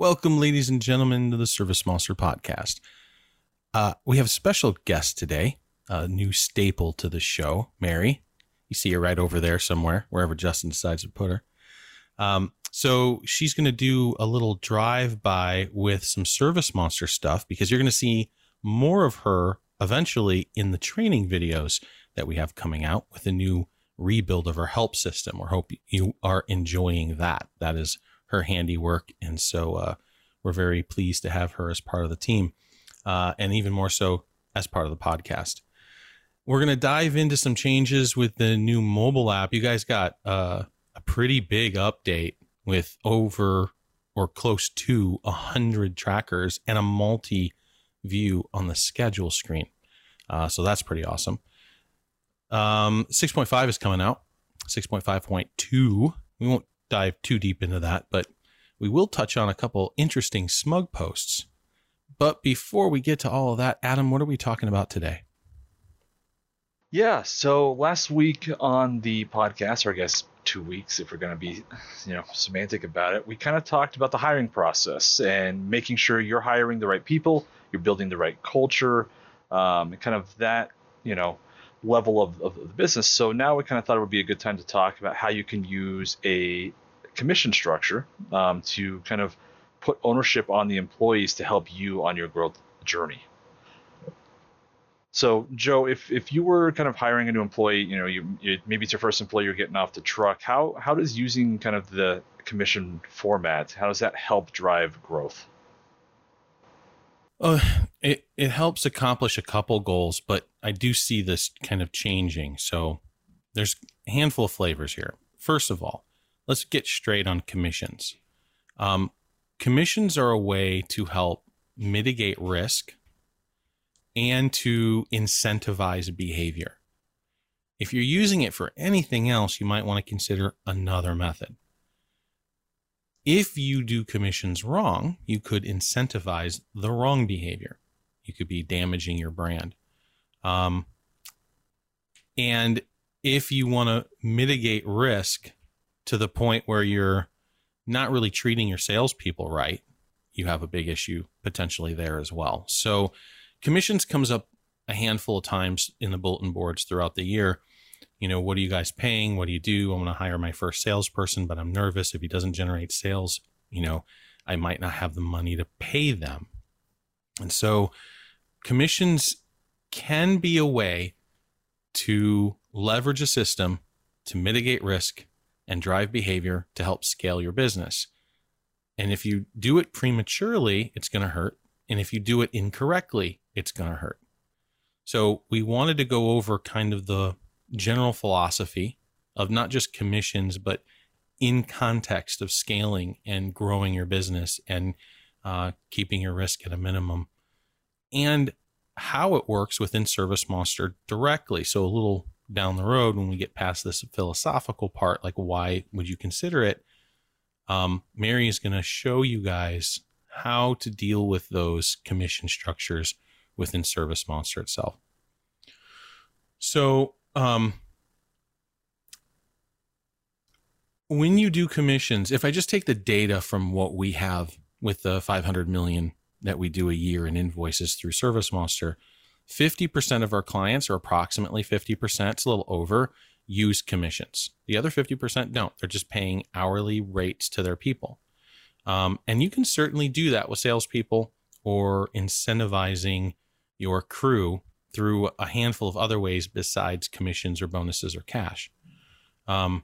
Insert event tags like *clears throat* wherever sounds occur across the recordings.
Welcome, ladies and gentlemen, to the Service Monster podcast. Uh, we have a special guest today, a new staple to the show, Mary. You see her right over there somewhere, wherever Justin decides to put her. Um, so she's going to do a little drive by with some Service Monster stuff because you're going to see more of her eventually in the training videos that we have coming out with a new rebuild of our help system. We hope you are enjoying that. That is her handiwork. And so uh, we're very pleased to have her as part of the team, uh, and even more so as part of the podcast. We're going to dive into some changes with the new mobile app. You guys got uh, a pretty big update with over or close to a hundred trackers and a multi view on the schedule screen. Uh, so that's pretty awesome. Um, 6.5 is coming out. 6.5.2. We won't dive too deep into that, but we will touch on a couple interesting SMUG posts. But before we get to all of that, Adam, what are we talking about today? Yeah, so last week on the podcast, or I guess two weeks if we're going to be, you know, semantic about it, we kind of talked about the hiring process and making sure you're hiring the right people, you're building the right culture, um, kind of that, you know, level of, of the business. So now we kind of thought it would be a good time to talk about how you can use a commission structure um, to kind of put ownership on the employees to help you on your growth journey. So, Joe, if, if you were kind of hiring a new employee, you know, you, you, maybe it's your first employee, you're getting off the truck. How how does using kind of the commission format how does that help drive growth? Uh, it it helps accomplish a couple goals, but I do see this kind of changing. So there's a handful of flavors here. First of all, let's get straight on commissions. Um, commissions are a way to help mitigate risk and to incentivize behavior. If you're using it for anything else, you might want to consider another method. If you do commissions wrong, you could incentivize the wrong behavior. You could be damaging your brand. Um, and if you want to mitigate risk to the point where you're not really treating your salespeople right, you have a big issue potentially there as well. So, commissions comes up a handful of times in the bulletin boards throughout the year. You know, what are you guys paying? What do you do? I want to hire my first salesperson, but I'm nervous if he doesn't generate sales. You know, I might not have the money to pay them. And so, commissions can be a way to leverage a system to mitigate risk and drive behavior to help scale your business. And if you do it prematurely, it's going to hurt. And if you do it incorrectly, it's going to hurt. So we wanted to go over kind of the general philosophy of not just commissions, but in context of scaling and growing your business and uh, keeping your risk at a minimum, and how it works within Service Monster directly. So a little down the road, when we get past this philosophical part, like why would you consider it? Um, Mary is going to show you guys how to deal with those commission structures within Service Monster itself. So, um, when you do commissions, if I just take the data from what we have with the 500 million that we do a year in invoices through Service Monster, 50% of our clients, or approximately 50%, it's a little over, use commissions. The other 50% don't. They're just paying hourly rates to their people. Um, and you can certainly do that with salespeople or incentivizing your crew through a handful of other ways besides commissions or bonuses or cash. Um,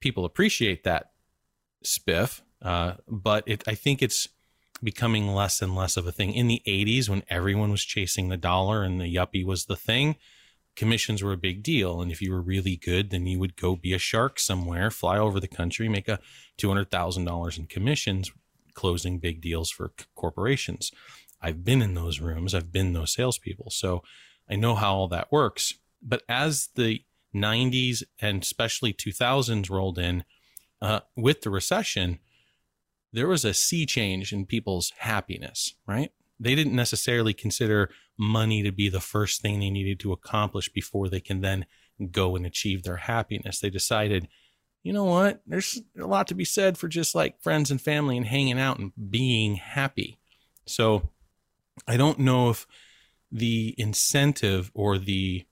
people appreciate that spiff, uh, but it, I think it's becoming less and less of a thing. In the 80s, when everyone was chasing the dollar and the yuppie was the thing, commissions were a big deal. And if you were really good, then you would go be a shark somewhere, fly over the country, make a $200,000 in commissions, closing big deals for corporations. I've been in those rooms, I've been those salespeople. So I know how all that works. But as the 90s and especially 2000s rolled in uh, with the recession, there was a sea change in people's happiness, right? They didn't necessarily consider money to be the first thing they needed to accomplish before they can then go and achieve their happiness. They decided, you know what? There's a lot to be said for just like friends and family and hanging out and being happy. So I don't know if the incentive or the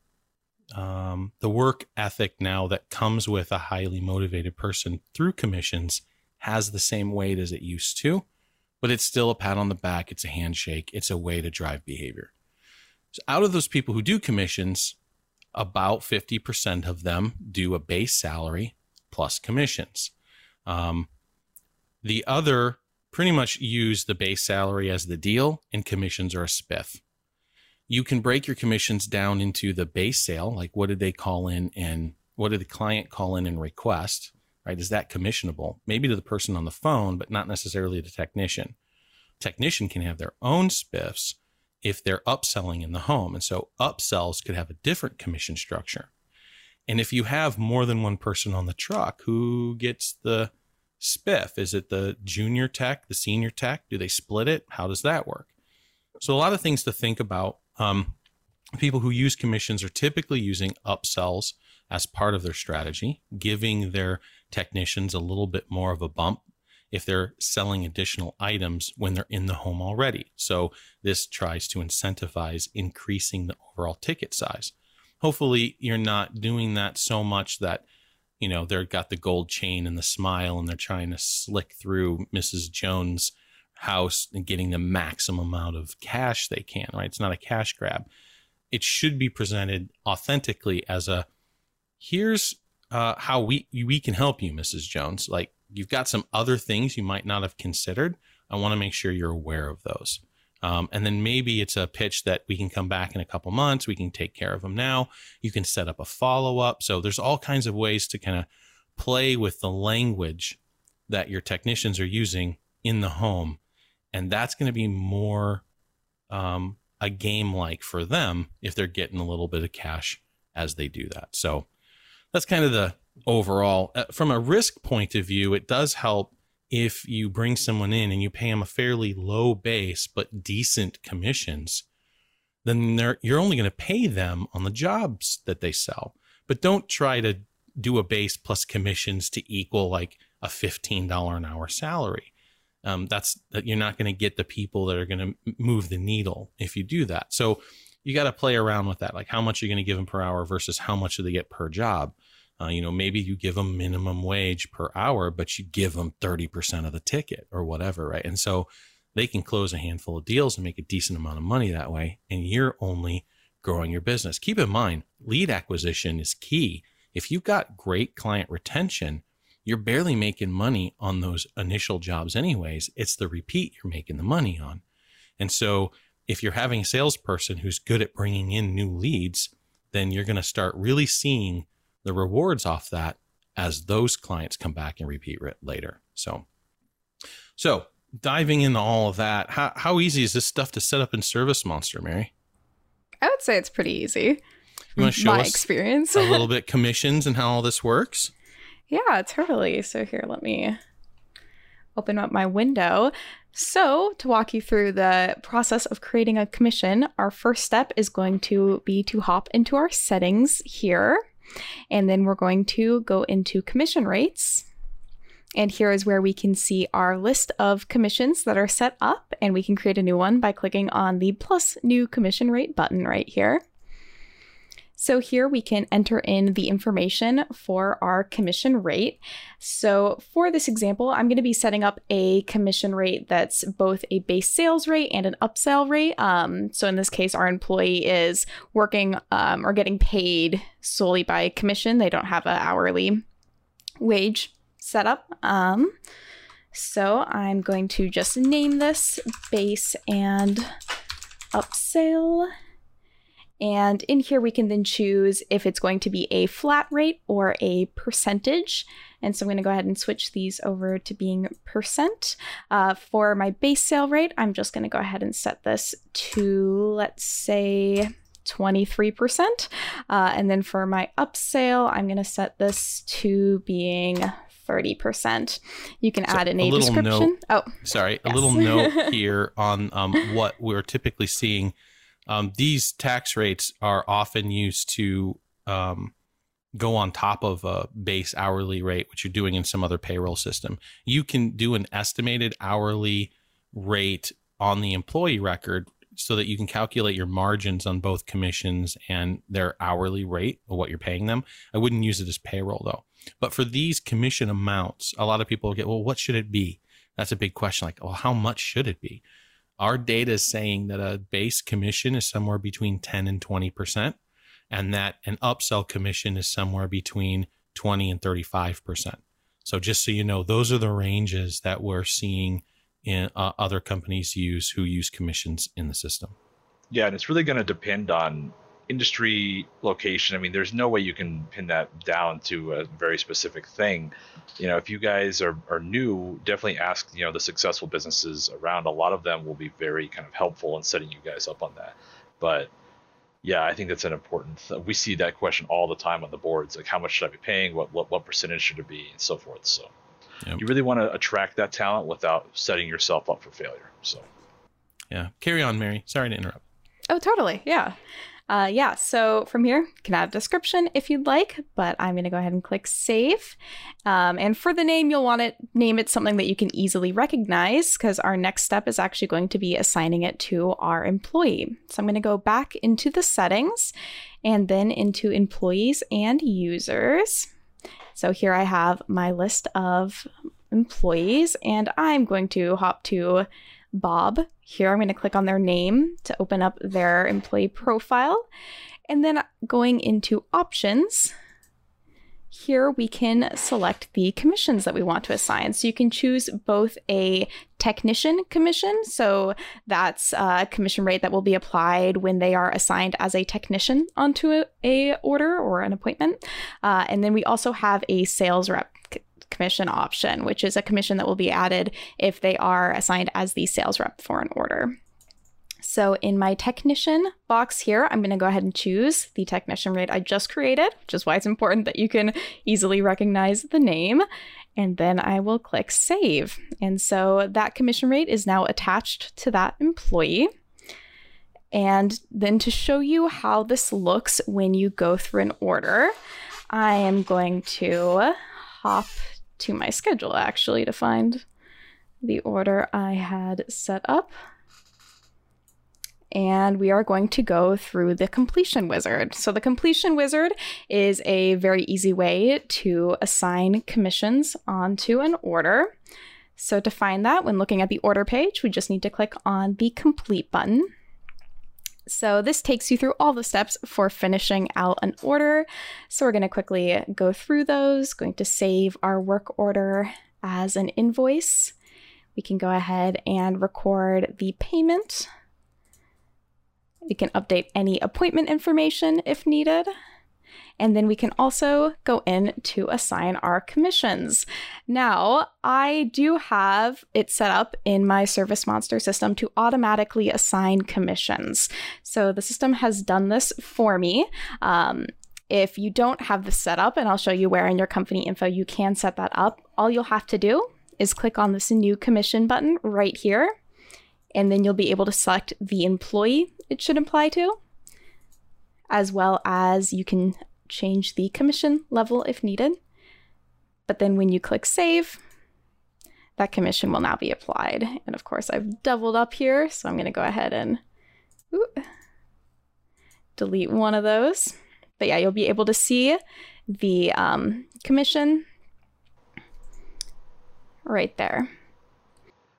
um, the work ethic now that comes with a highly motivated person through commissions has the same weight as it used to, but it's still a pat on the back. It's a handshake. It's a way to drive behavior. So out of those people who do commissions, about 50% of them do a base salary plus commissions. Um, the other pretty much use the base salary as the deal and commissions are a spiff. You can break your commissions down into the base sale, like what did they call in and what did the client call in and request, right? Is that commissionable? Maybe to the person on the phone, but not necessarily the technician. Technician can have their own spiffs if they're upselling in the home. And so upsells could have a different commission structure. And if you have more than one person on the truck, who gets the spiff? Is it the junior tech, the senior tech? Do they split it? How does that work? So, a lot of things to think about. Um, people who use commissions are typically using upsells as part of their strategy, giving their technicians a little bit more of a bump if they're selling additional items when they're in the home already. So, this tries to incentivize increasing the overall ticket size. Hopefully, you're not doing that so much that you know, they've got the gold chain and the smile and they're trying to slick through Mrs. Jones' house and getting the maximum amount of cash they can, right? It's not a cash grab. It should be presented authentically as a here's uh, how we we can help you, Mrs. Jones. Like you've got some other things you might not have considered. I want to make sure you're aware of those. Um, and then maybe it's a pitch that we can come back in a couple months. We can take care of them now. You can set up a follow up. So there's all kinds of ways to kind of play with the language that your technicians are using in the home. And that's going to be more um, a game like for them if they're getting a little bit of cash as they do that. So that's kind of the overall. Uh, from a risk point of view, it does help if you bring someone in and you pay them a fairly low base but decent commissions, then you're only going to pay them on the jobs that they sell. But don't try to do a base plus commissions to equal like a $15 an hour salary. Um, that's that you're not going to get the people that are going to move the needle if you do that. So you got to play around with that. Like how much are you going to give them per hour versus how much do they get per job? Uh, you know, maybe you give them minimum wage per hour, but you give them 30% of the ticket or whatever, right? And so they can close a handful of deals and make a decent amount of money that way. And you're only growing your business. Keep in mind, lead acquisition is key. If you've got great client retention, you're barely making money on those initial jobs, anyways. It's the repeat you're making the money on. And so if you're having a salesperson who's good at bringing in new leads, then you're going to start really seeing the rewards off that as those clients come back and repeat it later. So, so diving into all of that, how, how easy is this stuff to set up in Service Monster, Mary? I would say it's pretty easy. You want to show my us experience a little *laughs* bit commissions and how all this works? Yeah, totally. So here, let me open up my window. So, to walk you through the process of creating a commission, our first step is going to be to hop into our settings here. And then we're going to go into commission rates. And here is where we can see our list of commissions that are set up, and we can create a new one by clicking on the plus new commission rate button right here. So here we can enter in the information for our commission rate. So for this example, I'm going to be setting up a commission rate that's both a base sales rate and an upsell rate. Um, so in this case, our employee is working um, or getting paid solely by commission. They don't have an hourly wage set up. Um, so I'm going to just name this base and upsell and in here, we can then choose if it's going to be a flat rate or a percentage. And so I'm going to go ahead and switch these over to being percent. Uh, for my base sale rate, I'm just going to go ahead and set this to, let's say, 23%. Uh, and then for my upsale, I'm going to set this to being 30%. You can so add in a, a description. Note, oh, sorry. Yes. A little note *laughs* here on um, what we're typically seeing um, these tax rates are often used to um, go on top of a base hourly rate, which you're doing in some other payroll system. You can do an estimated hourly rate on the employee record so that you can calculate your margins on both commissions and their hourly rate or what you're paying them. I wouldn't use it as payroll though. But for these commission amounts, a lot of people get, well, what should it be? That's a big question. Like, well, how much should it be? Our data is saying that a base commission is somewhere between 10 and 20%, and that an upsell commission is somewhere between 20 and 35%. So just so you know, those are the ranges that we're seeing in uh, other companies use who use commissions in the system. Yeah, and it's really going to depend on industry location. I mean, there's no way you can pin that down to a very specific thing. You know, if you guys are, are new, definitely ask, you know, the successful businesses around. A lot of them will be very kind of helpful in setting you guys up on that. But yeah, I think that's an important. Th- we see that question all the time on the boards, like how much should I be paying? What what, what percentage should it be, and so forth. So Yep. You really want to attract that talent without setting yourself up for failure. So, yeah. Carry on, Mary. Sorry to interrupt. Oh, totally. Yeah. Uh, yeah, so from here, you can add a description if you'd like, but I'm going to go ahead and click save. Um, and for the name, you'll want to name it something that you can easily recognize because our next step is actually going to be assigning it to our employee. So I'm going to go back into the settings and then into employees and users. So here I have my list of employees, and I'm going to hop to Bob. Here I'm going to click on their name to open up their employee profile. And then going into options, here we can select the commissions that we want to assign. So you can choose both a technician commission, so that's a commission rate that will be applied when they are assigned as a technician onto a, a order or an appointment. Uh, and then we also have a sales rep commission option, which is a commission that will be added if they are assigned as the sales rep for an order. So in my technician box here, I'm going to go ahead and choose the technician rate I just created, which is why it's important that you can easily recognize the name. And then I will click save. And so that commission rate is now attached to that employee. And then to show you how this looks when you go through an order, I am going to hop to my schedule actually to find the order I had set up and we are going to go through the completion wizard. So, the completion wizard is a very easy way to assign commissions onto an order. So, to find that, when looking at the order page, we just need to click on the complete button. So, this takes you through all the steps for finishing out an order. So, we're going to quickly go through those, going to save our work order as an invoice. We can go ahead and record the payment. We can update any appointment information if needed. And then we can also go in to assign our commissions. Now, I do have it set up in my Service Monster system to automatically assign commissions. So the system has done this for me. Um, if you don't have this set up, and I'll show you where in your company info you can set that up, all you'll have to do is click on this new commission button right here. And then you'll be able to select the employee it should apply to, as well as you can change the commission level if needed. But then when you click save, that commission will now be applied. And of course, I've doubled up here, so I'm going to go ahead and ooh, delete one of those. But yeah, you'll be able to see the um, commission right there.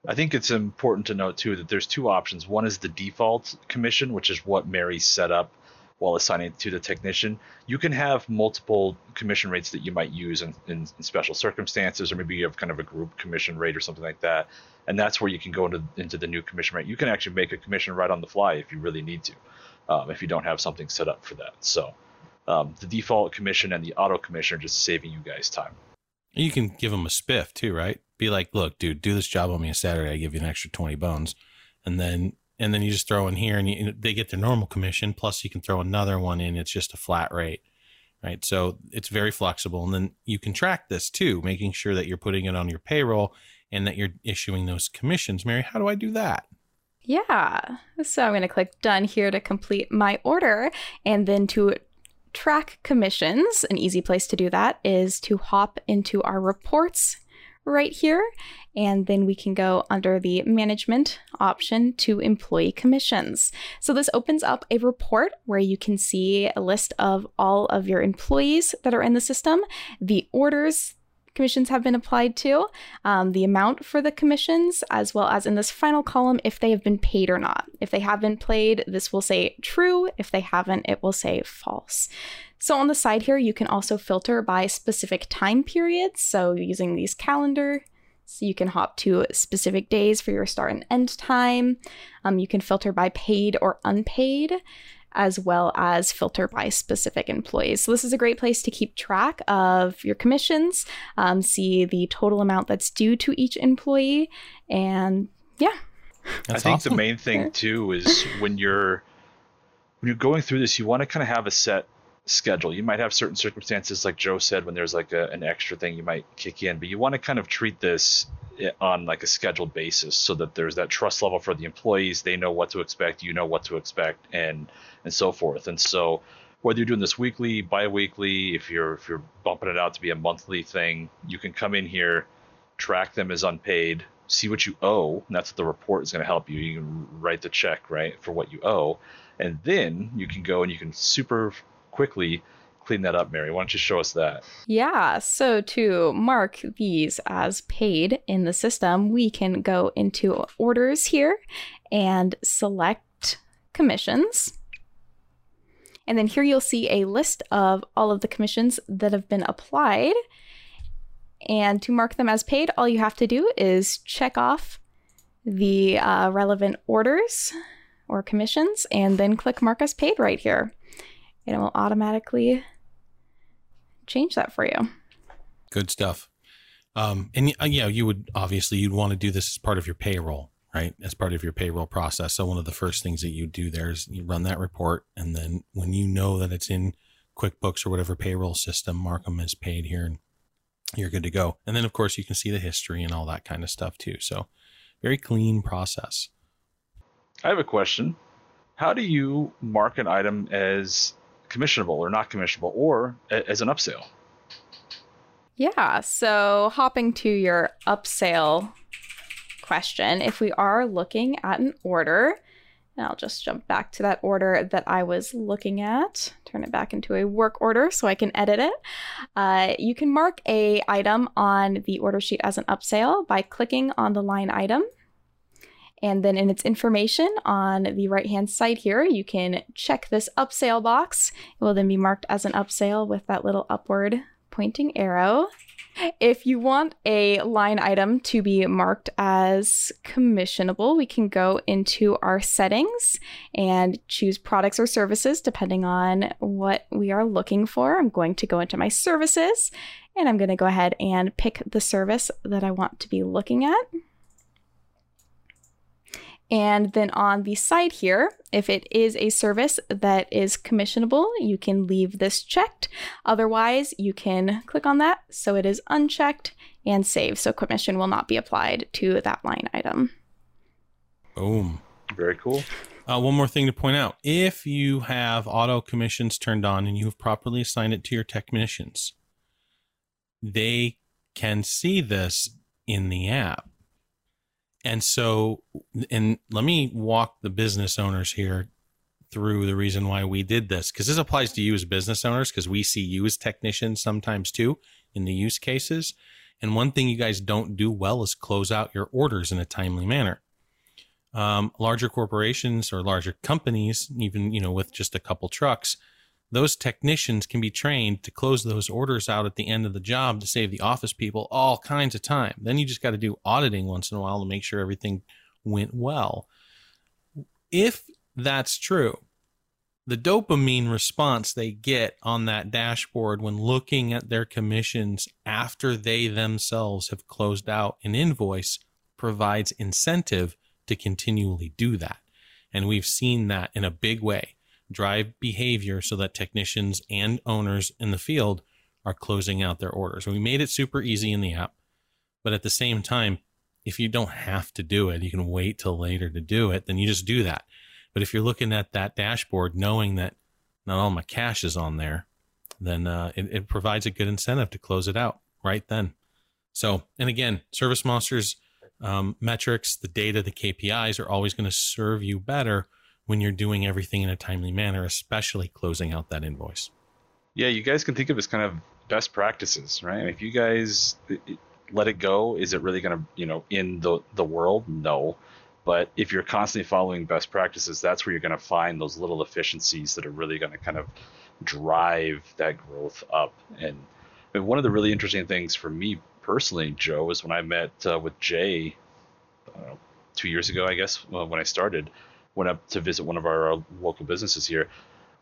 I think it's important to note too that there's two options. One is the default commission, which is what Mary set up while assigning to the technician. You can have multiple commission rates that you might use in, in, in, special circumstances, or maybe you have kind of a group commission rate or something like that. And that's where you can go into, into the new commission rate. You can actually make a commission right on the fly if you really need to, um, if you don't have something set up for that. So um, the default commission and the auto commission are just saving you guys time. You can give them a spiff too, right? Be like, look, dude, do this job on me on Saturday. I give you an extra 20 bones. And then, and then you just throw in here and you, they get their normal commission. Plus you can throw another one in. It's just a flat rate. Right. So it's very flexible. And then you can track this too, making sure that you're putting it on your payroll and that you're issuing those commissions. Mary, how do I do that? Yeah. So I'm going to click done here to complete my order and then to track commissions, an easy place to do that is to hop into our reports right here. And then we can go under the management option to employee commissions. So this opens up a report where you can see a list of all of your employees that are in the system, the orders commissions have been applied to, um, the amount for the commissions, as well as in this final column if they have been paid or not. If they have been paid, this will say true. If they haven't, it will say false. So on the side here, you can also filter by specific time periods. So using these calendar, so you can hop to specific days for your start and end time. Um, you can filter by paid or unpaid as well as filter by specific employees. So, this is a great place to keep track of your commissions, um, see the total amount that's due to each employee, and yeah. That's I think awesome. the main thing too is when you're when you're going through this, you want to kind of have a set schedule. You might have certain circumstances, like Joe said, when there's like a, an extra thing you might kick in, but you want to kind of treat this eh, on like a scheduled basis so that there's that trust level for the employees. They know what to expect, you know what to expect, and and so forth. And so whether you're doing this weekly, bi-weekly, if you're if you're bumping it out to be a monthly thing, you can come in here, track them as unpaid, see what you owe, and that's what the report is going to help you. You can write the check right for what you owe, and then you can go and you can super quickly clean that up, Mary. Why don't you show us that? Yeah. So to mark these as paid in the system, we can go into orders here and select commissions. And then here you'll see a list of all of the commissions that have been applied. And to mark them as paid, all you have to do is check off the uh, relevant orders or commissions and then click mark as paid right here and it will automatically change that for you. Good stuff. Um, and uh, yeah, you would obviously you'd want to do this as part of your payroll, right? As part of your payroll process. So one of the first things that you do there is you run that report, and then when you know that it's in QuickBooks or whatever payroll system, mark them as paid here, and you're good to go. And then of course you can see the history and all that kind of stuff too. So very clean process. I have a question. How do you mark an item as commissionable or not commissionable or a, as an upsell. Yeah. So hopping to your upsell question, if we are looking at an order, and I'll just jump back to that order that I was looking at, turn it back into a work order so I can edit it. Uh, you can mark a item on the order sheet as an upsell by clicking on the line item and then in its information on the right hand side here, you can check this upsale box. It will then be marked as an upsale with that little upward pointing arrow. If you want a line item to be marked as commissionable, we can go into our settings and choose products or services depending on what we are looking for. I'm going to go into my services and I'm going to go ahead and pick the service that I want to be looking at. And then on the side here, if it is a service that is commissionable, you can leave this checked. Otherwise, you can click on that so it is unchecked and save. So commission will not be applied to that line item. Boom. Very cool. Uh, one more thing to point out if you have auto commissions turned on and you have properly assigned it to your technicians, they can see this in the app. And so, and let me walk the business owners here through the reason why we did this, because this applies to you as business owners, because we see you as technicians sometimes too in the use cases. And one thing you guys don't do well is close out your orders in a timely manner. Um, larger corporations or larger companies, even you know with just a couple trucks, those technicians can be trained to close those orders out at the end of the job to save the office people all kinds of time. Then you just got to do auditing once in a while to make sure everything went well. If that's true, the dopamine response they get on that dashboard when looking at their commissions after they themselves have closed out an invoice provides incentive to continually do that. And we've seen that in a big way drive behavior so that technicians and owners in the field are closing out their orders. We made it super easy in the app, but at the same time, if you don't have to do it, you can wait till later to do it, then you just do that. But if you're looking at that dashboard, knowing that not all my cash is on there, then uh, it, it provides a good incentive to close it out right then. So, and again, Service Monsters um, metrics, the data, the KPIs are always going to serve you better when you're doing everything in a timely manner, especially closing out that invoice. Yeah, you guys can think of as kind of best practices, right? If you guys let it go, is it really going to, you know, in the the world? No. But if you're constantly following best practices, that's where you're going to find those little efficiencies that are really going to kind of drive that growth up. And, and one of the really interesting things for me personally, Joe, is when I met uh, with Jay know, two years ago, I guess, when I started, went up to visit one of our uh, local businesses here.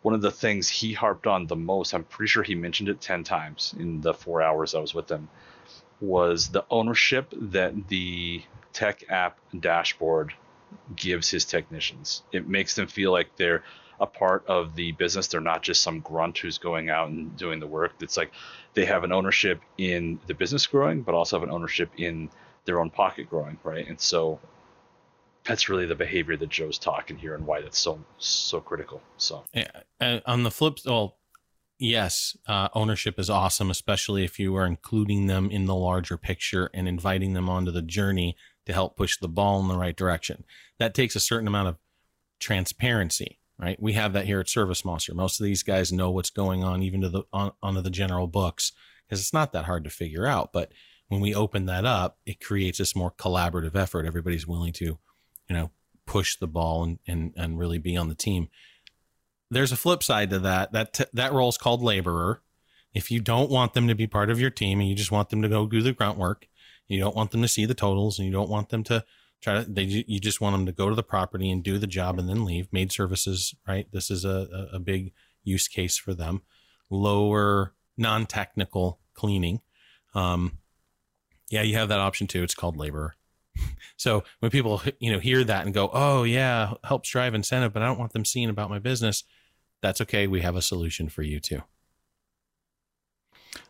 One of the things he harped on the most, I'm pretty sure he mentioned it 10 times in the four hours I was with him, was the ownership that the tech app dashboard gives his technicians. It makes them feel like they're a part of the business. They're not just some grunt who's going out and doing the work. It's like they have an ownership in the business growing, but also have an ownership in their own pocket growing, right? And so that's really the behavior that Joe's talking here and why that's so so critical. So yeah, on the flip, well, yes, uh, ownership is awesome, especially if you are including them in the larger picture and inviting them onto the journey to help push the ball in the right direction. That takes a certain amount of transparency right? We have that here at Service Monster. Most of these guys know what's going on, even to the on, onto the general books, because it's not that hard to figure out. But when we open that up, it creates this more collaborative effort. Everybody's willing to, you know, push the ball and and and really be on the team. There's a flip side to that. That t- that role is called laborer. If you don't want them to be part of your team and you just want them to go do the grunt work, you don't want them to see the totals and you don't want them to try to they you just want them to go to the property and do the job and then leave maid services right this is a, a big use case for them lower non-technical cleaning um, yeah you have that option too it's called labor so when people you know hear that and go oh yeah helps drive incentive but i don't want them seeing about my business that's okay we have a solution for you too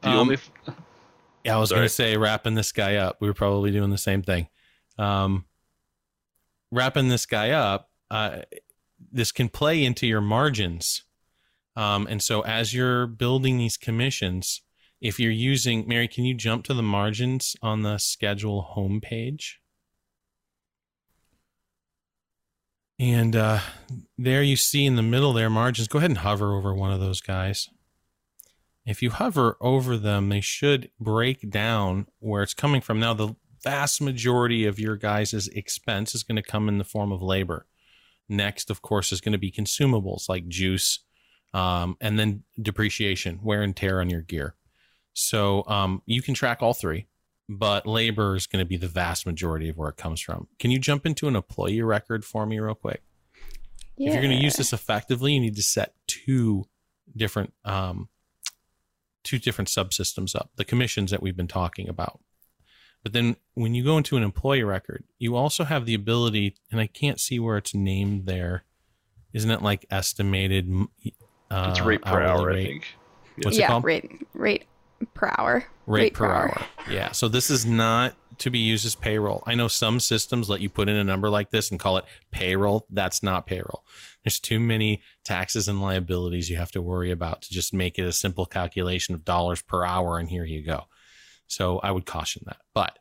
um, f- yeah i was going to say wrapping this guy up we were probably doing the same thing um, wrapping this guy up, uh, this can play into your margins. Um, and so as you're building these commissions, if you're using Mary, can you jump to the margins on the schedule homepage? And uh, there you see in the middle there margins. Go ahead and hover over one of those guys. If you hover over them, they should break down where it's coming from. Now, the vast majority of your guys' expense is going to come in the form of labor. Next, of course, is going to be consumables like juice, um, and then depreciation, wear and tear on your gear. So um, you can track all three, but labor is going to be the vast majority of where it comes from. Can you jump into an employee record for me real quick? Yeah. If you're going to use this effectively, you need to set two different um, two different subsystems up. The commissions that we've been talking about. But then when you go into an employee record, you also have the ability, and I can't see where it's named there. Isn't it like estimated? Uh, it's rate per hour, rate? I think. What's yeah, it called? Rate rate per hour. Rate, rate per, per hour. hour. Yeah. So this is not to be used as payroll. I know some systems let you put in a number like this and call it payroll. That's not payroll. There's too many taxes and liabilities you have to worry about to just make it a simple calculation of dollars per hour and here you go. So I would caution that. But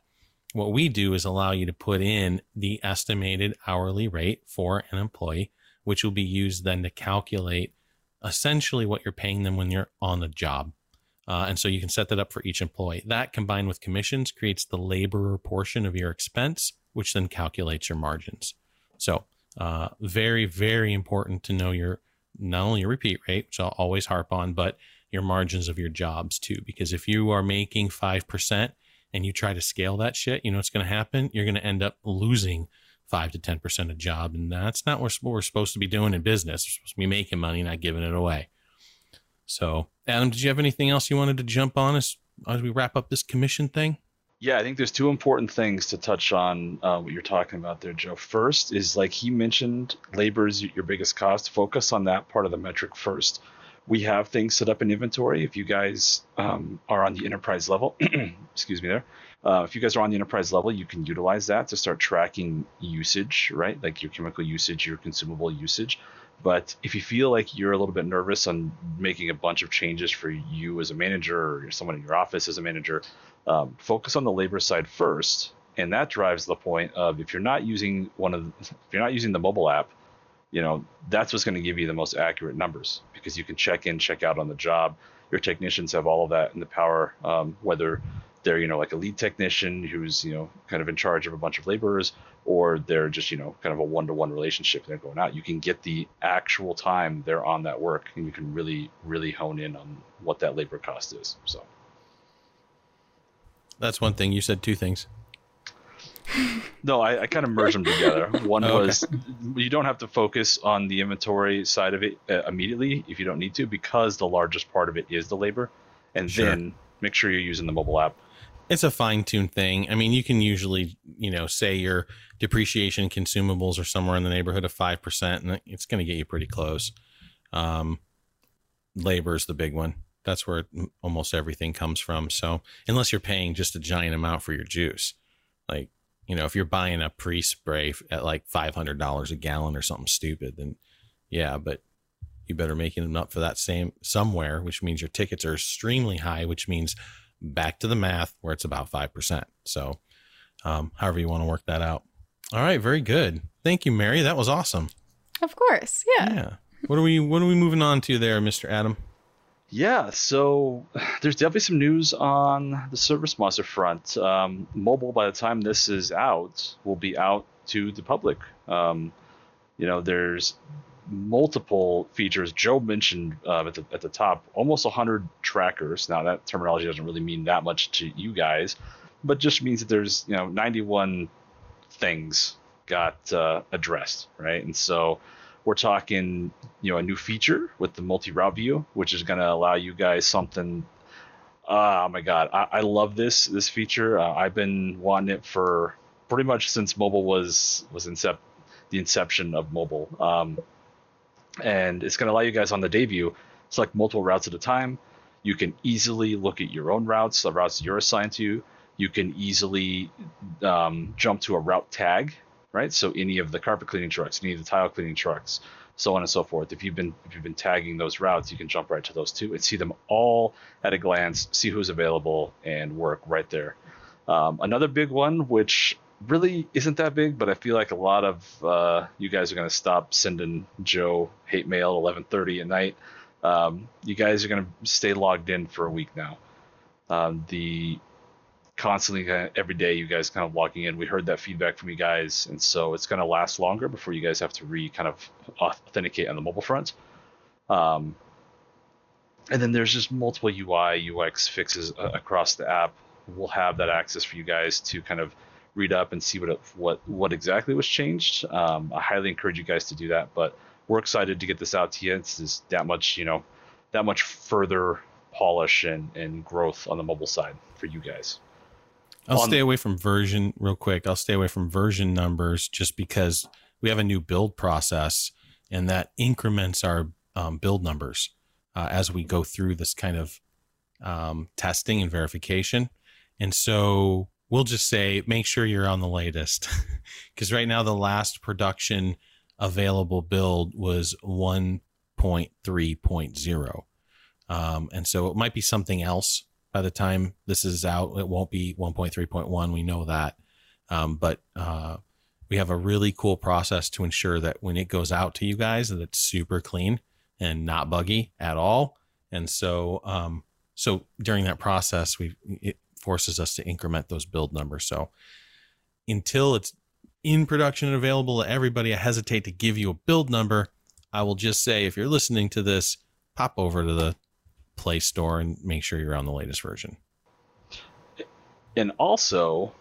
what we do is allow you to put in the estimated hourly rate for an employee, which will be used then to calculate essentially what you're paying them when you're on the job. Uh, and so you can set that up for each employee. That combined with commissions creates the laborer portion of your expense, which then calculates your margins. So, uh, very, very important to know your not only your repeat rate, which I'll always harp on, but your margins of your jobs too. Because if you are making 5% and you try to scale that shit, you know what's going to happen? You're going to end up losing 5 to 10% of job. And that's not what we're supposed to be doing in business. We're supposed to be making money, not giving it away. So, Adam, did you have anything else you wanted to jump on as, as we wrap up this commission thing? Yeah, I think there's two important things to touch on uh, what you're talking about there, Joe. First is like he mentioned, labor is your biggest cost. Focus on that part of the metric first we have things set up in inventory. If you guys um, are on the enterprise level, *clears throat* excuse me there. Uh, if you guys are on the enterprise level, you can utilize that to start tracking usage, right? Like your chemical usage, your consumable usage. But if you feel like you're a little bit nervous on making a bunch of changes for you as a manager or someone in your office as a manager, um, focus on the labor side first, and that drives the point of if you're not using one of the, if you're not using the mobile app, you know that's what's going to give you the most accurate numbers because you can check in, check out on the job. Your technicians have all of that in the power, um, whether they're you know like a lead technician who's you know kind of in charge of a bunch of laborers or they're just you know kind of a one-to-one relationship they're going out you can get the actual time they're on that work and you can really really hone in on what that labor cost is so That's one thing. You said two things. *laughs* no i, I kind of merged them together One okay. was you don't have to focus on the inventory side of it uh, immediately if you don't need to because the largest part of it is the labor and Sure. then make sure you're using the mobile app It's a fine tuned thing. I mean, you can usually, you know, say your depreciation consumables are somewhere in the neighborhood of 5%, and it's going to get you pretty close. Um, labor is the big one. That's where almost everything comes from. So, unless you're paying just a giant amount for your juice, like, you know, if you're buying a pre spray at like $500 a gallon or something stupid, then yeah, but you better make it up for that same somewhere, which means your tickets are extremely high, which means back to the math where it's about 5%. So, um, however you want to work that out. All right, very good. Thank you, Mary. That was awesome. Of course. Yeah. Yeah. What are we what are we moving on to there, Mr. Adam? Yeah, so there's definitely some news on the Service Monster front. Um, mobile, by the time this is out, will be out to the public. Um, you know, there's multiple features. Joe mentioned uh, at the at the top almost 100 trackers. Now that terminology doesn't really mean that much to you guys, but just means that there's you know 91 things got uh, addressed, right? And so we're talking you know a new feature with the multi-route view which is going to allow you guys something oh my god i, I love this this feature uh, i've been wanting it for pretty much since mobile was was incep- the inception of mobile um, and it's going to allow you guys on the view select multiple routes at a time you can easily look at your own routes the routes you're assigned to you can easily um, jump to a route tag right? So any of the carpet cleaning trucks, any of the tile cleaning trucks, so on and so forth. If you've been if you've been tagging those routes, you can jump right to those two and see them all at a glance, see who's available, and work right there. Um, another big one, which really isn't that big, but I feel like a lot of uh, you guys are going to stop sending Joe hate mail at 11:30 at night. Um, you guys are going to stay logged in for a week now. Um, the constantly every day you guys kind of logging in we heard that feedback from you guys and so it's going to last longer before you guys have to re kind of authenticate on the mobile front um, and then there's just multiple ui ux fixes uh, across the app we'll have that access for you guys to kind of read up and see what it, what what exactly was changed um, i highly encourage you guys to do that but we're excited to get this out to you it's just that much you know that much further polish and, and growth on the mobile side for you guys I'll On- stay away from version real quick. I'll stay away from version numbers just because we have a new build process and that increments our um, build numbers uh, as we go through this kind of um, testing and verification. And so we'll just say make sure you're on the latest *laughs* because right now the last production available build was 1.3.0. Um, and so it might be something else by the time this is out. It won't be 1.3.1. We know that. Um, but uh, we have a really cool process to ensure that when it goes out to you guys, that it's super clean and not buggy at all. And so, um, so during that process, we it forces us to increment those build numbers. So until it's in production and available to everybody, I hesitate to give you a build number. I will just say, if you're listening to this, pop over to the Play Store and make sure you're on the latest version. and also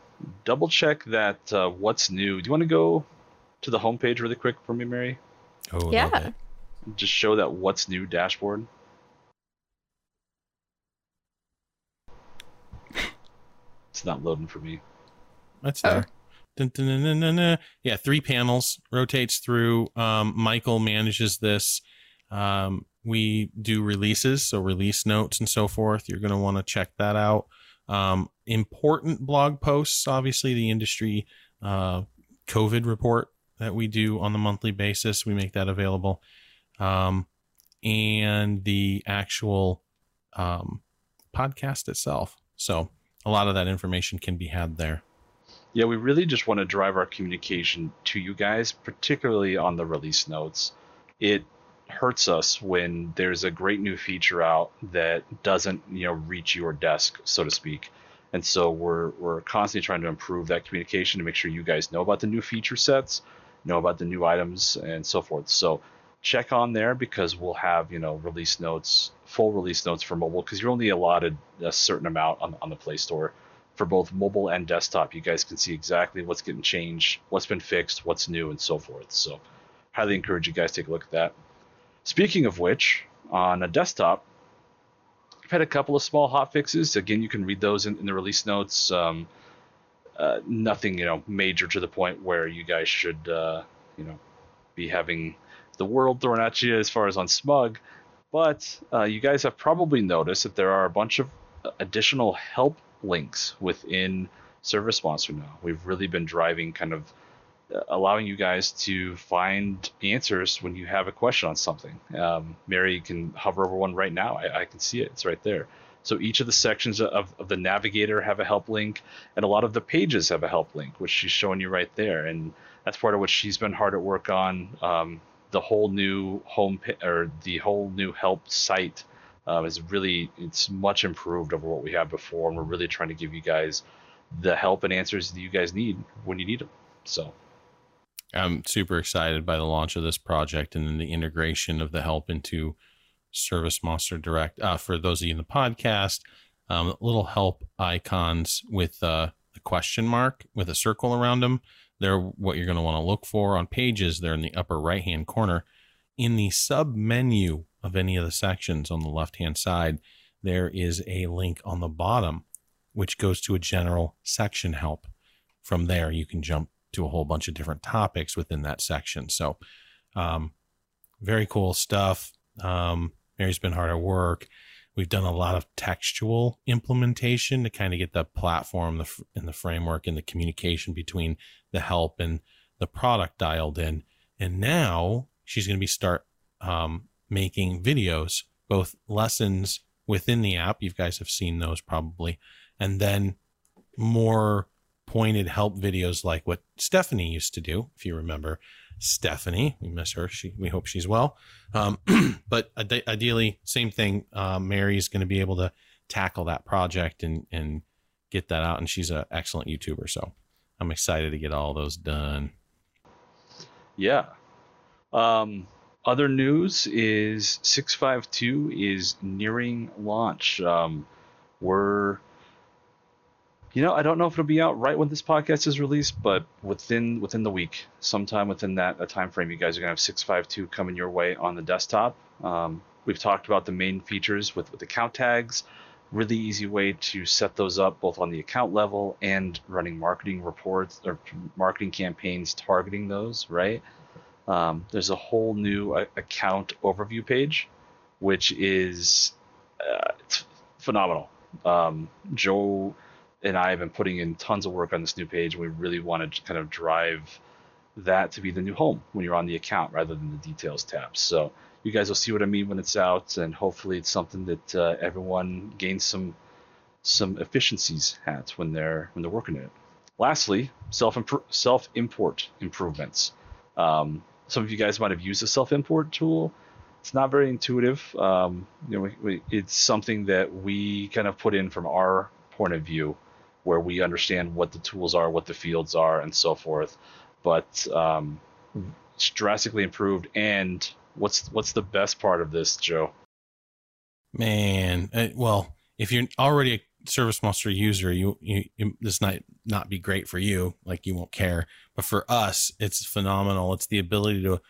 double check that uh, what's new. Do you want to go to the homepage really quick for me, Mary? Oh, Yeah. Just show that what's new dashboard. It's not loading for me. That's there. Dun, dun, dun, dun, dun, dun. Yeah, three panels rotates through. Um, Michael manages this. Um, we do releases, so release notes and so forth. You're going to want to check that out. Um, important blog posts, obviously, the industry uh, COVID report that we do on the monthly basis. We make that available. um, and the actual um, podcast itself. So a lot of that information can be had there. Yeah, we really just want to drive our communication to you guys, particularly on the release notes. It hurts us when there's a great new feature out that doesn't, you know, reach your desk, so to speak. And so we're we're constantly trying to improve that communication to make sure you guys know about the new feature sets, know about the new items and so forth. So check on there because we'll have, you know, release notes, full release notes for mobile because you're only allotted a certain amount on, on the Play Store for both mobile and desktop. You guys can see exactly what's getting changed, what's been fixed, what's new, and so forth. So highly encourage you guys to take a look at that. Speaking of which, on a desktop, I've had a couple of small hot fixes. Again, you can read those in, in the release notes. Um, uh, nothing, you know, major to the point where you guys should, uh, you know, be having the world thrown at you as far as on SMUG. But uh, you guys have probably noticed that there are a bunch of additional help links within ServiceMonster now. We've really been driving kind of allowing you guys to find answers when you have a question on something. Um, Mary can hover over one right now. I, I, can see it. It's right there. So each of the sections of, of the navigator have a help link, and a lot of the pages have a help link, which she's showing you right there. And that's part of what she's been hard at work on. Um, the whole new home or the whole new help site uh, is really it's much improved over what we had before, and we're really trying to give you guys the help and answers that you guys need when you need them. So I'm super excited by the launch of this project and then the integration of the help into ServiceMonster Direct. Uh, for those of you in the podcast, um, little help icons with uh, the question mark with a circle around them. They're what you're going to want to look for on pages. They're in the upper right hand corner. In the sub menu of any of the sections on the left hand side, there is a link on the bottom which goes to a general section help. From there, you can jump to a whole bunch of different topics within that section. So, um, very cool stuff. Um, Mary's been hard at work. We've done a lot of textual implementation to kind of get the platform, the and the framework, and the communication between the help and the product dialed in. And now she's going to be start um, making videos, both lessons within the app. You guys have seen those probably, and then more pointed help videos like what Stephanie used to do, if you remember Stephanie. We miss her. She, we hope she's well. Um, *clears throat* but ideally, same thing. Uh, Mary's going to be able to tackle that project and, and get that out. And she's an excellent YouTuber. So I'm excited to get all those done. Yeah. Um, other news is 652 is nearing launch. Um, we're you know, I don't know if it'll be out right when this podcast is released, but within within the week, sometime within that time frame, you guys are gonna have 652 coming your way on the desktop. Um, we've talked about the main features with with account tags. Really easy way to set those up both on the account level and running marketing reports or marketing campaigns targeting those. Right. Um, there's a whole new uh, account overview page, which is uh, phenomenal. Um, Joe and I have been putting in tons of work on this new page. We really want to kind of drive that to be the new home when you're on the account rather than the details tab. So you guys will see what I mean when it's out, and hopefully it's something that uh, everyone gains some some efficiencies at when they're when they're working it. Lastly, self self import improvements. Um, some of you guys might have used the self import tool. It's not very intuitive. Um, you know, we, we, it's something that we kind of put in from our point of view where we understand what the tools are, what the fields are, and so forth. But um, it's drastically improved. And what's what's the best part of this, Joe? Man, uh, well, if you're already a ServiceMonster user, you, you, you this might not be great for you. Like you won't care, but for us, it's phenomenal. It's the ability to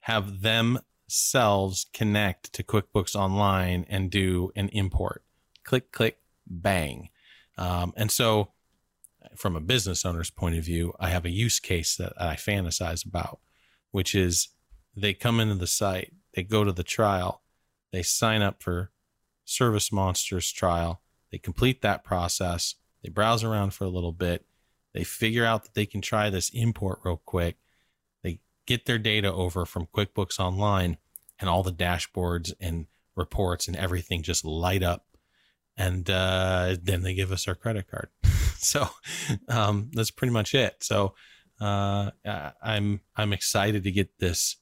have themselves connect to QuickBooks Online and do an import. Click, click, bang. Um, and so, from a business owner's point of view, I have a use case that I fantasize about, which is they come into the site, they go to the trial, they sign up for ServiceMonster's trial, they complete that process, they browse around for a little bit, they figure out that they can try this import real quick, they get their data over from QuickBooks Online, and all the dashboards and reports and everything just light up. And uh, then they give us our credit card. *laughs* so um, that's pretty much it. So uh, I'm I'm excited to get this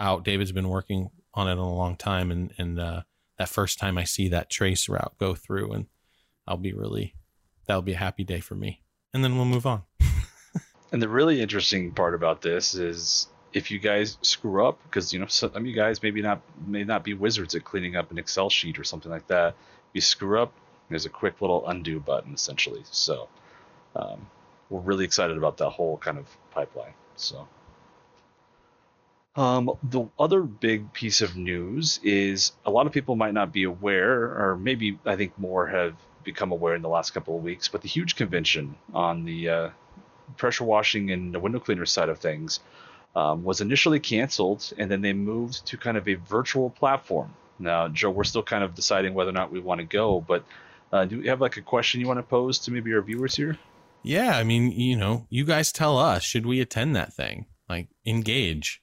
out. David's been working on it a long time, and and uh, that first time I see that trace route go through, and I'll be really that'll be a happy day for me. And then we'll move on. *laughs* and the really interesting part about this is if you guys screw up, because you know some of you guys maybe not may not be wizards at cleaning up an Excel sheet or something like that. You screw up, there's a quick little undo button essentially. So um, we're really excited about that whole kind of pipeline. So. Um, the other big piece of news is a lot of people might not be aware, or maybe I think more have become aware in the last couple of weeks, but the huge convention on the uh, pressure washing and the window cleaner side of things um, was initially canceled, and then they moved to kind of a virtual platform. Now, Joe, we're still kind of deciding whether or not we want to go, but uh, do you have like a question you want to pose to maybe our viewers here? Yeah, I mean, you know, you guys tell us should we attend that thing? Like, engage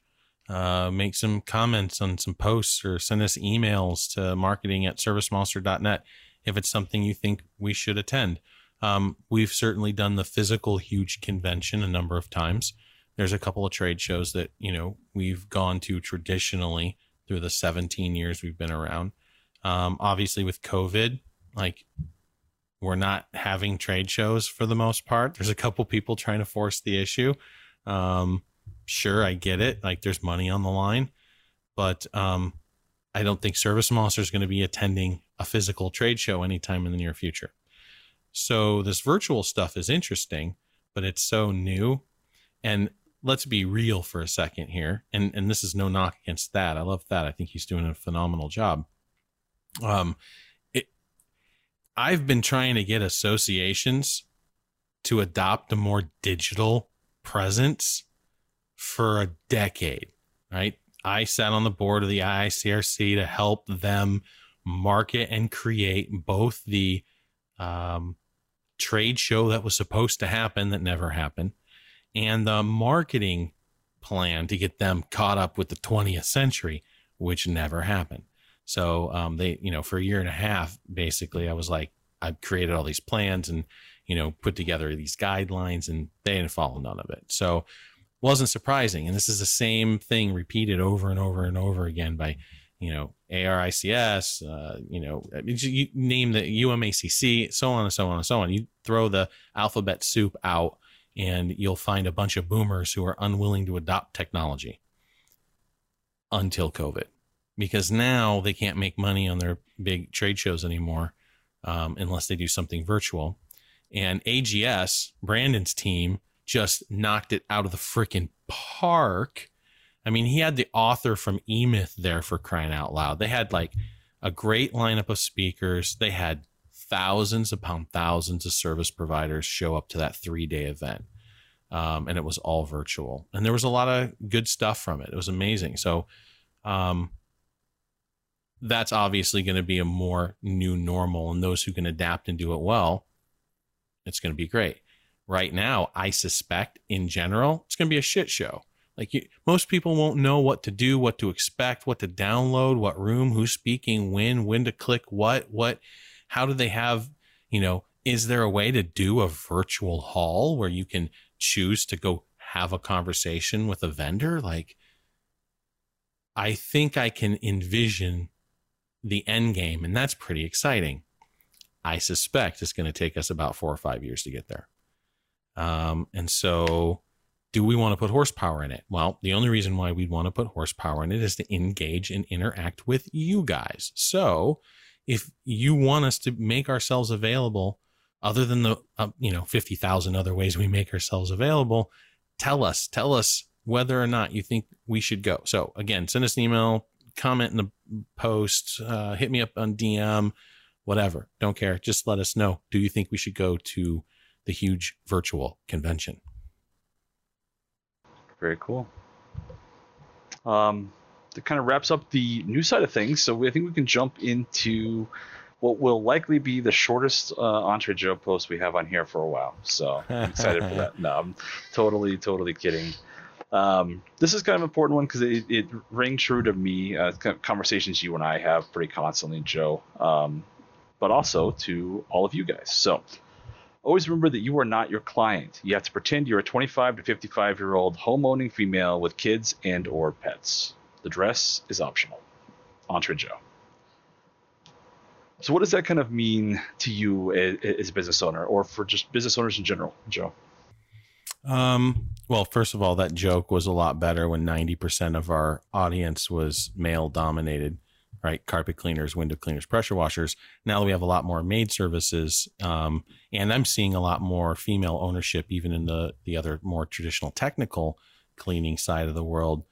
uh, make some comments on some posts or send us emails to marketing at servicemonster.net if it's something you think we should attend. Um, we've certainly done the physical huge convention a number of times. There's a couple of trade shows that, you know, we've gone to traditionally through the 17 years we've been around. Um, obviously, with COVID, like we're not having trade shows for the most part. There's a couple people trying to force the issue. Um, sure, I get it. Like there's money on the line, but um, I don't think ServiceMonster is going to be attending a physical trade show anytime in the near future. So this virtual stuff is interesting, but it's so new. And let's be real for a second here. And and this is no knock against that. I love that. I think he's doing a phenomenal job. Um, it, I've been trying to get associations to adopt a more digital presence for a decade, right? I sat on the board of the IICRC to help them market and create both the um, trade show that was supposed to happen that never happened and the marketing plan to get them caught up with the 20th century, which never happened. So um, they, you know, for a year and a half, basically, I was like, I created all these plans and, you know, put together these guidelines, and they didn't follow none of it. So wasn't surprising. And this is the same thing repeated over and over and over again by, you know, ARICS, uh, you know, you name the UMACC, so on and so on and so on. You throw the alphabet soup out and you'll find a bunch of boomers who are unwilling to adopt technology until COVID because now they can't make money on their big trade shows anymore um, unless they do something virtual. And AGS, Brandon's team, just knocked it out of the freaking park. I mean, he had the author from eMyth there for crying out loud. They had like a great lineup of speakers. They had thousands upon thousands of service providers show up to that three day event. Um, and it was all virtual. And there was a lot of good stuff from it. It was amazing. So, um, that's obviously going to be a more new normal. And those who can adapt and do it well, it's going to be great right now, I suspect in general, it's going to be a shit show. Like you, most people won't know what to do, what to expect, what to download, what room, who's speaking, when, when to click what, what, how do they have, you know, is there a way to do a virtual hall where you can choose to go have a conversation with a vendor? Like, I think I can envision the end game, and that's pretty exciting. I suspect it's going to take us about four or five years to get there. Um, and so, do we want to put horsepower in it? Well, the only reason why we'd want to put horsepower in it is to engage and interact with you guys. So, if you want us to make ourselves available, other than the uh, you know fifty thousand other ways we make ourselves available, tell us, tell us whether or not you think we should go. So again, send us an email, comment in the post, uh, hit me up on DM, whatever. Don't care. Just let us know. Do you think we should go to the huge virtual convention. Very cool. Um, that kind of wraps up the new side of things. So we, I think we can jump into what will likely be the shortest uh, Entre Joe post we have on here for a while. So I'm excited for that. *laughs* No, I'm totally, totally kidding. Um, this is kind of an important one because it, it rang true to me. Uh, conversations you and I have pretty constantly, Joe, um, but also to all of you guys. So always remember that you are not your client. You have to pretend you're a 25 to 55 year old home-owning female with kids and or pets. The dress is optional. Entre Joe. So, what does that kind of mean to you as a business owner, or for just business owners in general, Joe? Um, well, first of all, that joke was a lot better when 90% of our audience was male dominated, right? Carpet cleaners, window cleaners, pressure washers. Now that we have a lot more maid services, um, and I'm seeing a lot more female ownership, even in the, the other more traditional technical cleaning side of the world.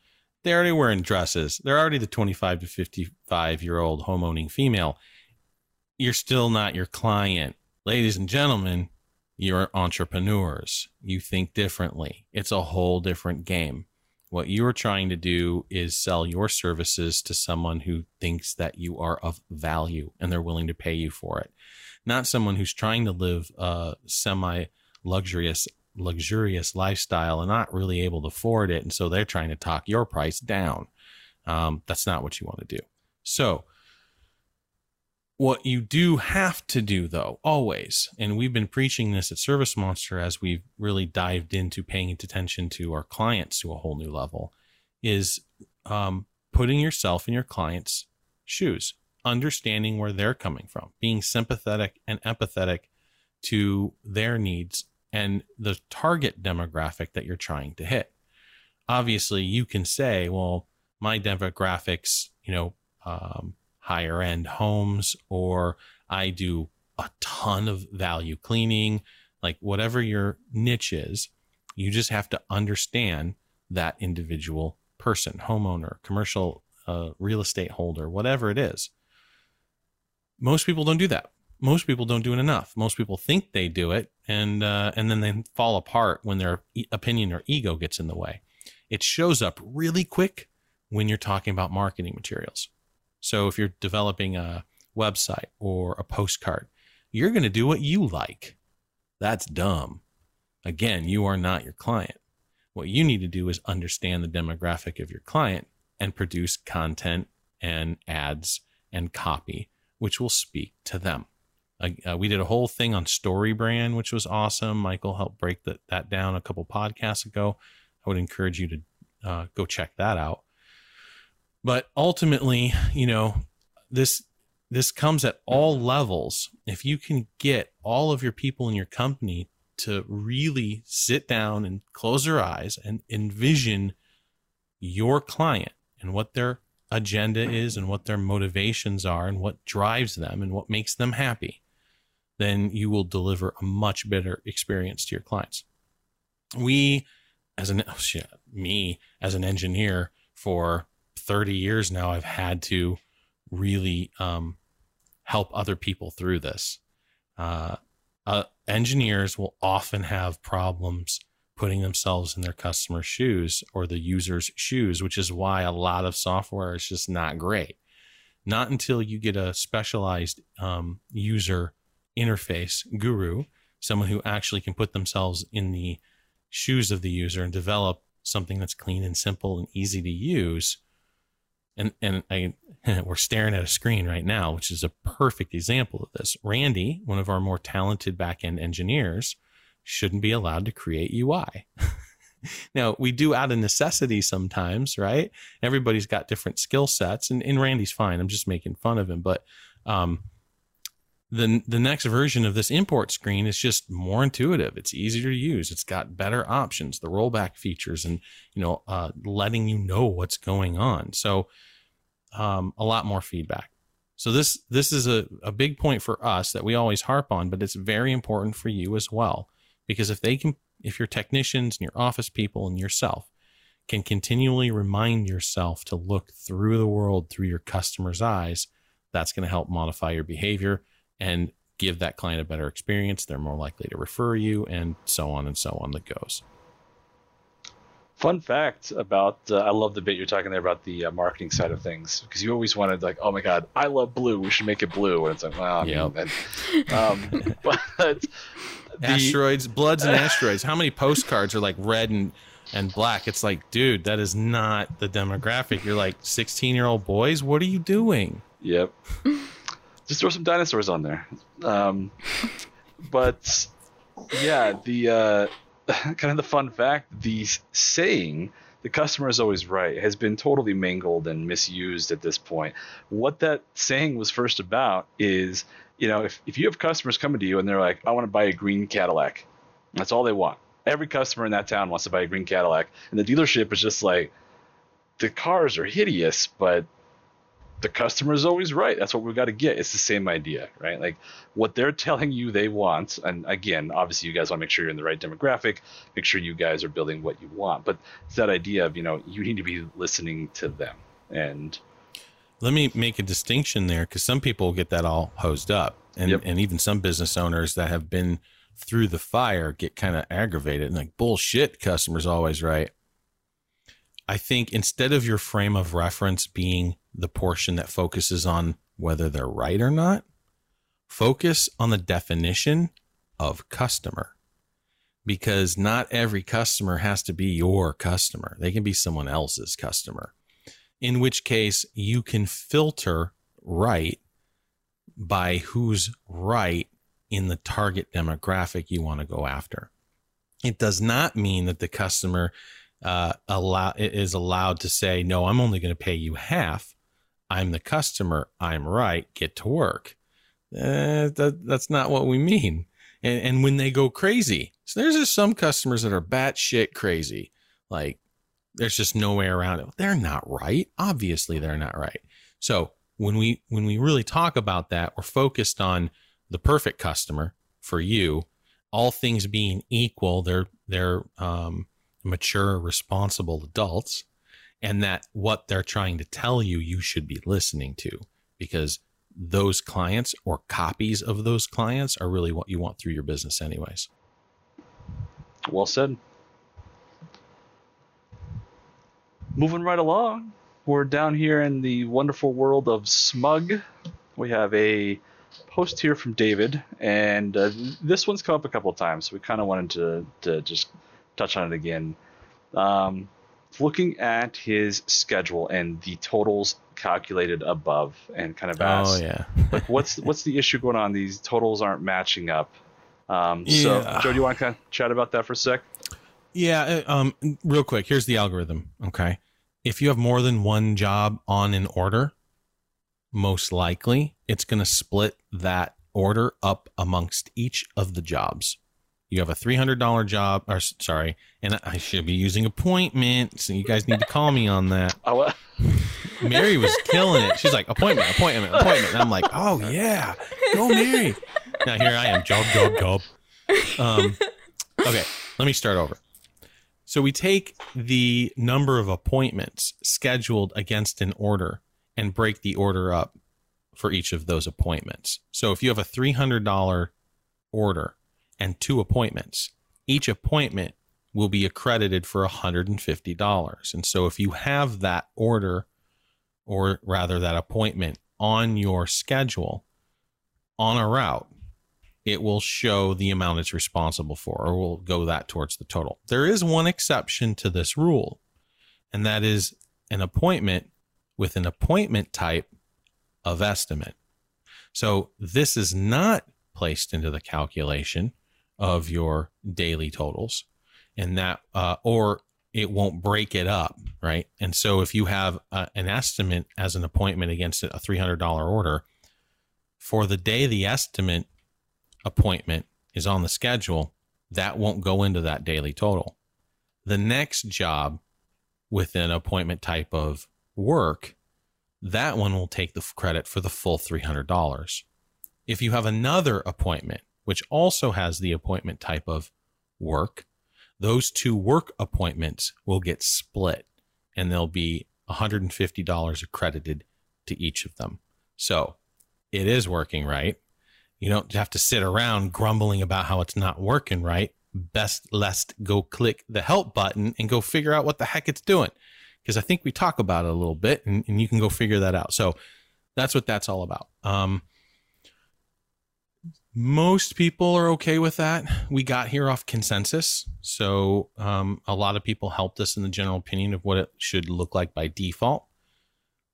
They're already wearing dresses. They're already the 25 to 55 year old home owning female. You're still not your client. Ladies and gentlemen, you're entrepreneurs. You think differently. It's a whole different game. What you are trying to do is sell your services to someone who thinks that you are of value and they're willing to pay you for it. Not someone who's trying to live a semi luxurious luxurious lifestyle and not really able to afford it and so they're trying to talk your price down. Um, that's not what you want to do. So what you do have to do, though, always, and we've been preaching this at ServiceMonster as we've really dived into paying attention to our clients to a whole new level, is um, putting yourself in your client's shoes, understanding where they're coming from, being sympathetic and empathetic to their needs and the target demographic that you're trying to hit. Obviously, you can say, well, my demographics, you know, um, higher end homes or I do a ton of value cleaning, like whatever your niche is, you just have to understand that individual person, homeowner, commercial uh, real estate holder, whatever it is. Most people don't do that. Most people don't do it enough. Most people think they do it, and uh, and then they fall apart when their opinion or ego gets in the way. It shows up really quick when you're talking about marketing materials. So if you're developing a website or a postcard, you're going to do what you like. That's dumb. Again, you are not your client. What you need to do is understand the demographic of your client and produce content and ads and copy, which will speak to them. Uh, we did a whole thing on StoryBrand, which was awesome. Michael helped break the, that down a couple podcasts ago. I would encourage you to uh, go check that out. But ultimately, you know, this this comes at all levels. If you can get all of your people in your company to really sit down and close their eyes and envision your client and what their agenda is and what their motivations are and what drives them and what makes them happy, then you will deliver a much better experience to your clients. We, as an, oh shit, me as an engineer for 30 years now, I've had to really um, help other people through this. Uh, uh, engineers will often have problems putting themselves in their customer's shoes or the user's shoes, which is why a lot of software is just not great. Not until you get a specialized um, user interface guru, someone who actually can put themselves in the shoes of the user and develop something that's clean and simple and easy to use and and I *laughs* we're staring at a screen right now, which is a perfect example of this. Randy, one of our more talented backend engineers, shouldn't be allowed to create UI. *laughs* now we do out of necessity sometimes, right? Everybody's got different skill sets, and, and Randy's fine. I'm just making fun of him, but um, the the next version of this import screen is just more intuitive. It's easier to use. It's got better options, the rollback features, and you know, uh, letting you know what's going on. So, um, a lot more feedback. So this this is a, a big point for us that we always harp on, but it's very important for you as well because if they can, if your technicians and your office people and yourself can continually remind yourself to look through the world through your customer's eyes, that's going to help modify your behavior and give that client a better experience. They're more likely to refer you, and so on and so on that goes. Fun fact about uh, I love the bit you're talking there about the uh, marketing side of things because you always wanted like oh my god I love blue we should make it blue and it's like wow well yeah um, *laughs* but the, asteroids bloods and *laughs* asteroids how many postcards are like red and and black. It's like, dude, that is not the demographic. You're like 16 year old boys. What are you doing? Yep. *laughs* Just throw some dinosaurs on there. Um, but yeah, the uh, *laughs* kind of the fun fact, the saying "the customer is always right" has been totally mangled and misused at this point. What that saying was first about is, you know, if if you have customers coming to you and they're like, "I want to buy a green Cadillac," that's all they want. Every customer in that town wants to buy a green Cadillac, and the dealership is just like, the cars are hideous, but the customer is always right. That's what we've got to get. It's the same idea, right? Like what they're telling you they want. And again, obviously, you guys want to make sure you're in the right demographic, make sure you guys are building what you want. But it's that idea of, you know, you need to be listening to them. And let me make a distinction there because some people get that all hosed up. And, yep. and even some business owners that have been through the fire get kind of aggravated and like, bullshit, customer's always right. I think instead of your frame of reference being the portion that focuses on whether they're right or not, focus on the definition of customer. Because not every customer has to be your customer, they can be someone else's customer. In which case, you can filter right by who's right in the target demographic you want to go after. It does not mean that the customer uh, allow is allowed to say, "No, I'm only going to pay you half. I'm the customer. I'm right. Get to work." Uh, that, that's not what we mean. And, and when they go crazy, so there's just some customers that are batshit crazy. Like there's just no way around it. They're not right. Obviously, they're not right. So when we when we really talk about that, we're focused on the perfect customer for you. All things being equal, they're they're um, mature, responsible adults, and that what they're trying to tell you, you should be listening to because those clients or copies of those clients are really what you want through your business, anyways. Well said. Moving right along, we're down here in the wonderful world of SMUG. We have a post here from David, and uh, this one's come up a couple of times. So we kind of wanted to to just touch on it again. Um, looking at his schedule and the totals calculated above, and kind of ask, oh yeah, like what's what's the issue going on? These totals aren't matching up. Um, yeah. So, Joe, do you want to kind of chat about that for a sec? Yeah. Uh, um, real quick, here's the algorithm. Okay, if you have more than one job on an order, most likely it's going to split that order up amongst each of the jobs you have a $300 job or sorry and i should be using appointment so you guys need to call me on that. *laughs* Oh, mary was killing it. She's like appointment appointment appointment. And i'm like oh yeah go mary. Now here i am job job job. Um, okay let me start over. So we take the number of appointments scheduled against an order and break the order up for each of those appointments. So if you have a $300 order and two appointments. Each appointment will be accredited for $150. And so if you have that order, or rather that appointment on your schedule on a route, it will show the amount it's responsible for, or will go that towards the total. There is one exception to this rule, and that is an appointment with an appointment type of estimate. So this is not placed into the calculation of your daily totals. And that uh, or it won't break it up right? And so if you have uh, an estimate as an appointment against a $300 order for the day the estimate appointment is on the schedule that won't go into that daily total. The next job with an appointment type of work that one will take the credit for the full $300 if you have another appointment which also has the appointment type of work, those two work appointments will get split and there'll be $150 accredited to each of them. So it is working right. You don't have to sit around grumbling about how it's not working right. Best lest go click the help button and go figure out what the heck it's doing. Because I think we talk about it a little bit and, and, you can go figure that out. So that's what that's all about. Um, Most people are okay with that. We got here off consensus. So um, a lot of people helped us in the general opinion of what it should look like by default.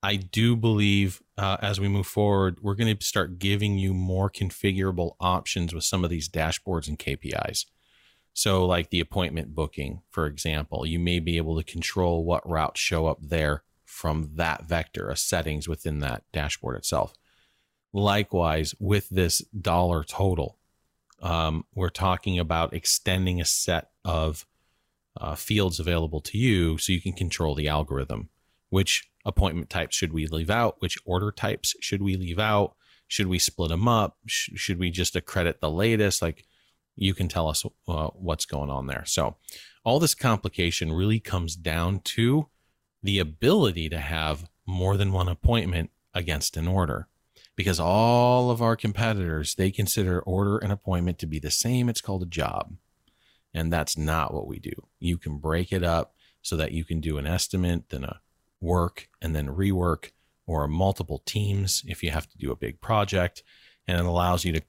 I do believe uh, as we move forward, we're going to start giving you more configurable options with some of these dashboards and KPIs. So, like the appointment booking, for example, you may be able to control what routes show up there from that vector, a settings within that dashboard itself. Likewise, with this dollar total, um, we're talking about extending a set of uh, fields available to you so you can control the algorithm. Which appointment types should we leave out? Which order types should we leave out? Should we split them up? Sh- should we just accredit the latest? Like, you can tell us uh, what's going on there. So, all this complication really comes down to the ability to have more than one appointment against an order because all of our competitors they consider order and appointment to be the same. It's called a job. And that's not what we do. You can break it up so that you can do an estimate then a work and then rework or multiple teams if you have to do a big project. And it allows you to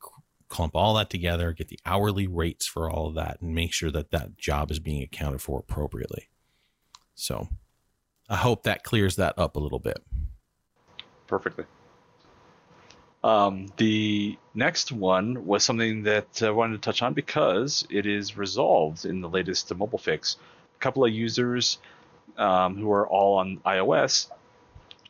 clump all that together get the hourly rates for all of that and make sure that that job is being accounted for appropriately. So i hope that clears that up a little bit. Perfectly um, the next one was something that I wanted to touch on because it is resolved in the latest mobile fix. A couple of users um, who are all on iOS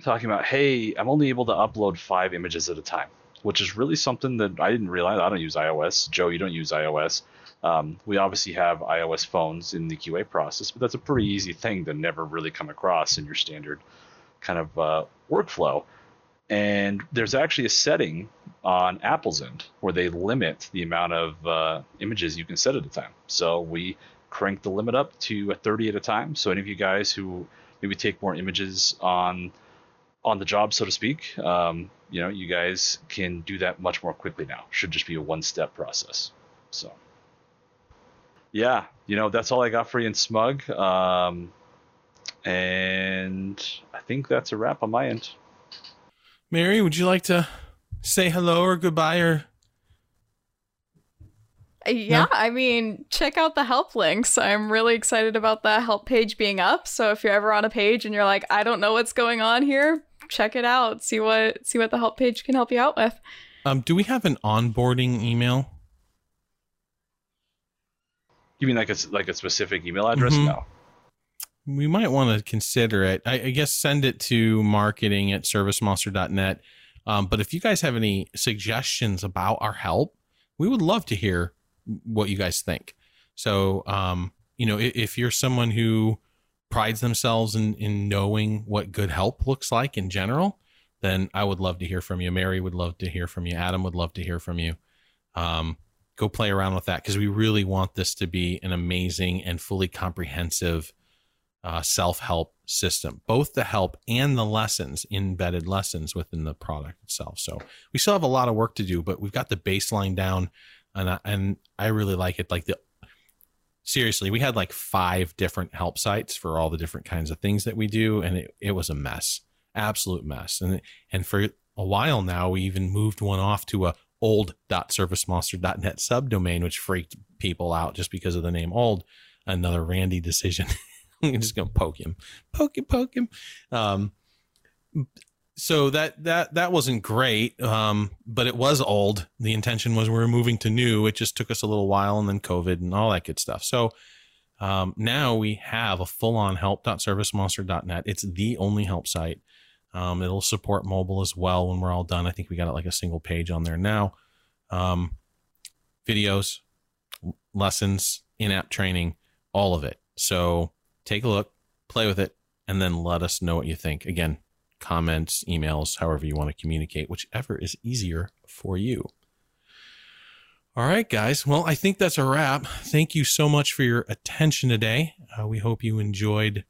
talking about, hey, I'm only able to upload five images at a time, which is really something that I didn't realize. I don't use iOS. Joe, you don't use iOS. Um, we obviously have iOS phones in the QA process, but that's a pretty easy thing to never really come across in your standard kind of uh, workflow. And there's actually a setting on Apple's end where they limit the amount of uh, images you can set at a time. So we crank the limit up to 30 at a time. So any of you guys who maybe take more images on on the job, so to speak, um, you know, you guys can do that much more quickly now. Should just be a one-step process. So, yeah, you know, that's all I got for you in SMUG. Um, and I think that's a wrap on my end. Mary, would you like to say hello or goodbye or yeah, no? I mean, check out the help links. I'm really excited about the help page being up. So if you're ever on a page and you're like, I don't know what's going on here, check it out. See what see what the help page can help you out with. Um, do we have an onboarding email? You mean like a like a specific email address? Mm-hmm. No we might want to consider it. I, I, guess send it to marketing at servicemonster.net. Um, but if you guys have any suggestions about our help, we would love to hear what you guys think. So, um, you know, if, if, you're someone who prides themselves in, in knowing what good help looks like in general, then I would love to hear from you. Mary would love to hear from you. Adam would love to hear from you. Um, go play around with that because we really want this to be an amazing and fully comprehensive uh, self help system, both the help and the lessons, embedded lessons within the product itself. So we still have a lot of work to do, but we've got the baseline down, and I, and I really like it. Like the seriously, we had like five different help sites for all the different kinds of things that we do, and it, it was a mess, absolute mess. And and for a while now, we even moved one off to a old.servicemonster.net subdomain, which freaked people out just because of the name old. Another Randy decision. *laughs* *laughs* I'm just gonna poke him, poke him, poke him. Um, so that that that wasn't great, um, but it was old. The intention was we were moving to new. It just took us a little while, and then COVID and all that good stuff. So um, now we have a full-on help.servicemonster.net. It's the only help site. Um, it'll support mobile as well when we're all done. I think we got it like a single page on there now. Um, videos, lessons, in-app training, all of it. So take a look, play with it, and then let us know what you think. Again, comments, emails, however you want to communicate, whichever is easier for you. All right, guys. Well, I think that's a wrap. Thank you so much for your attention today. Uh, we hope you enjoyed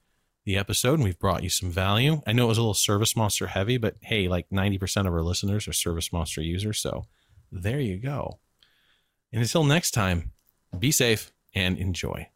the episode and we've brought you some value. I know it was a little ServiceMonster heavy, but hey, like 90% of our listeners are ServiceMonster users. So there you go. And until next time, be safe and enjoy.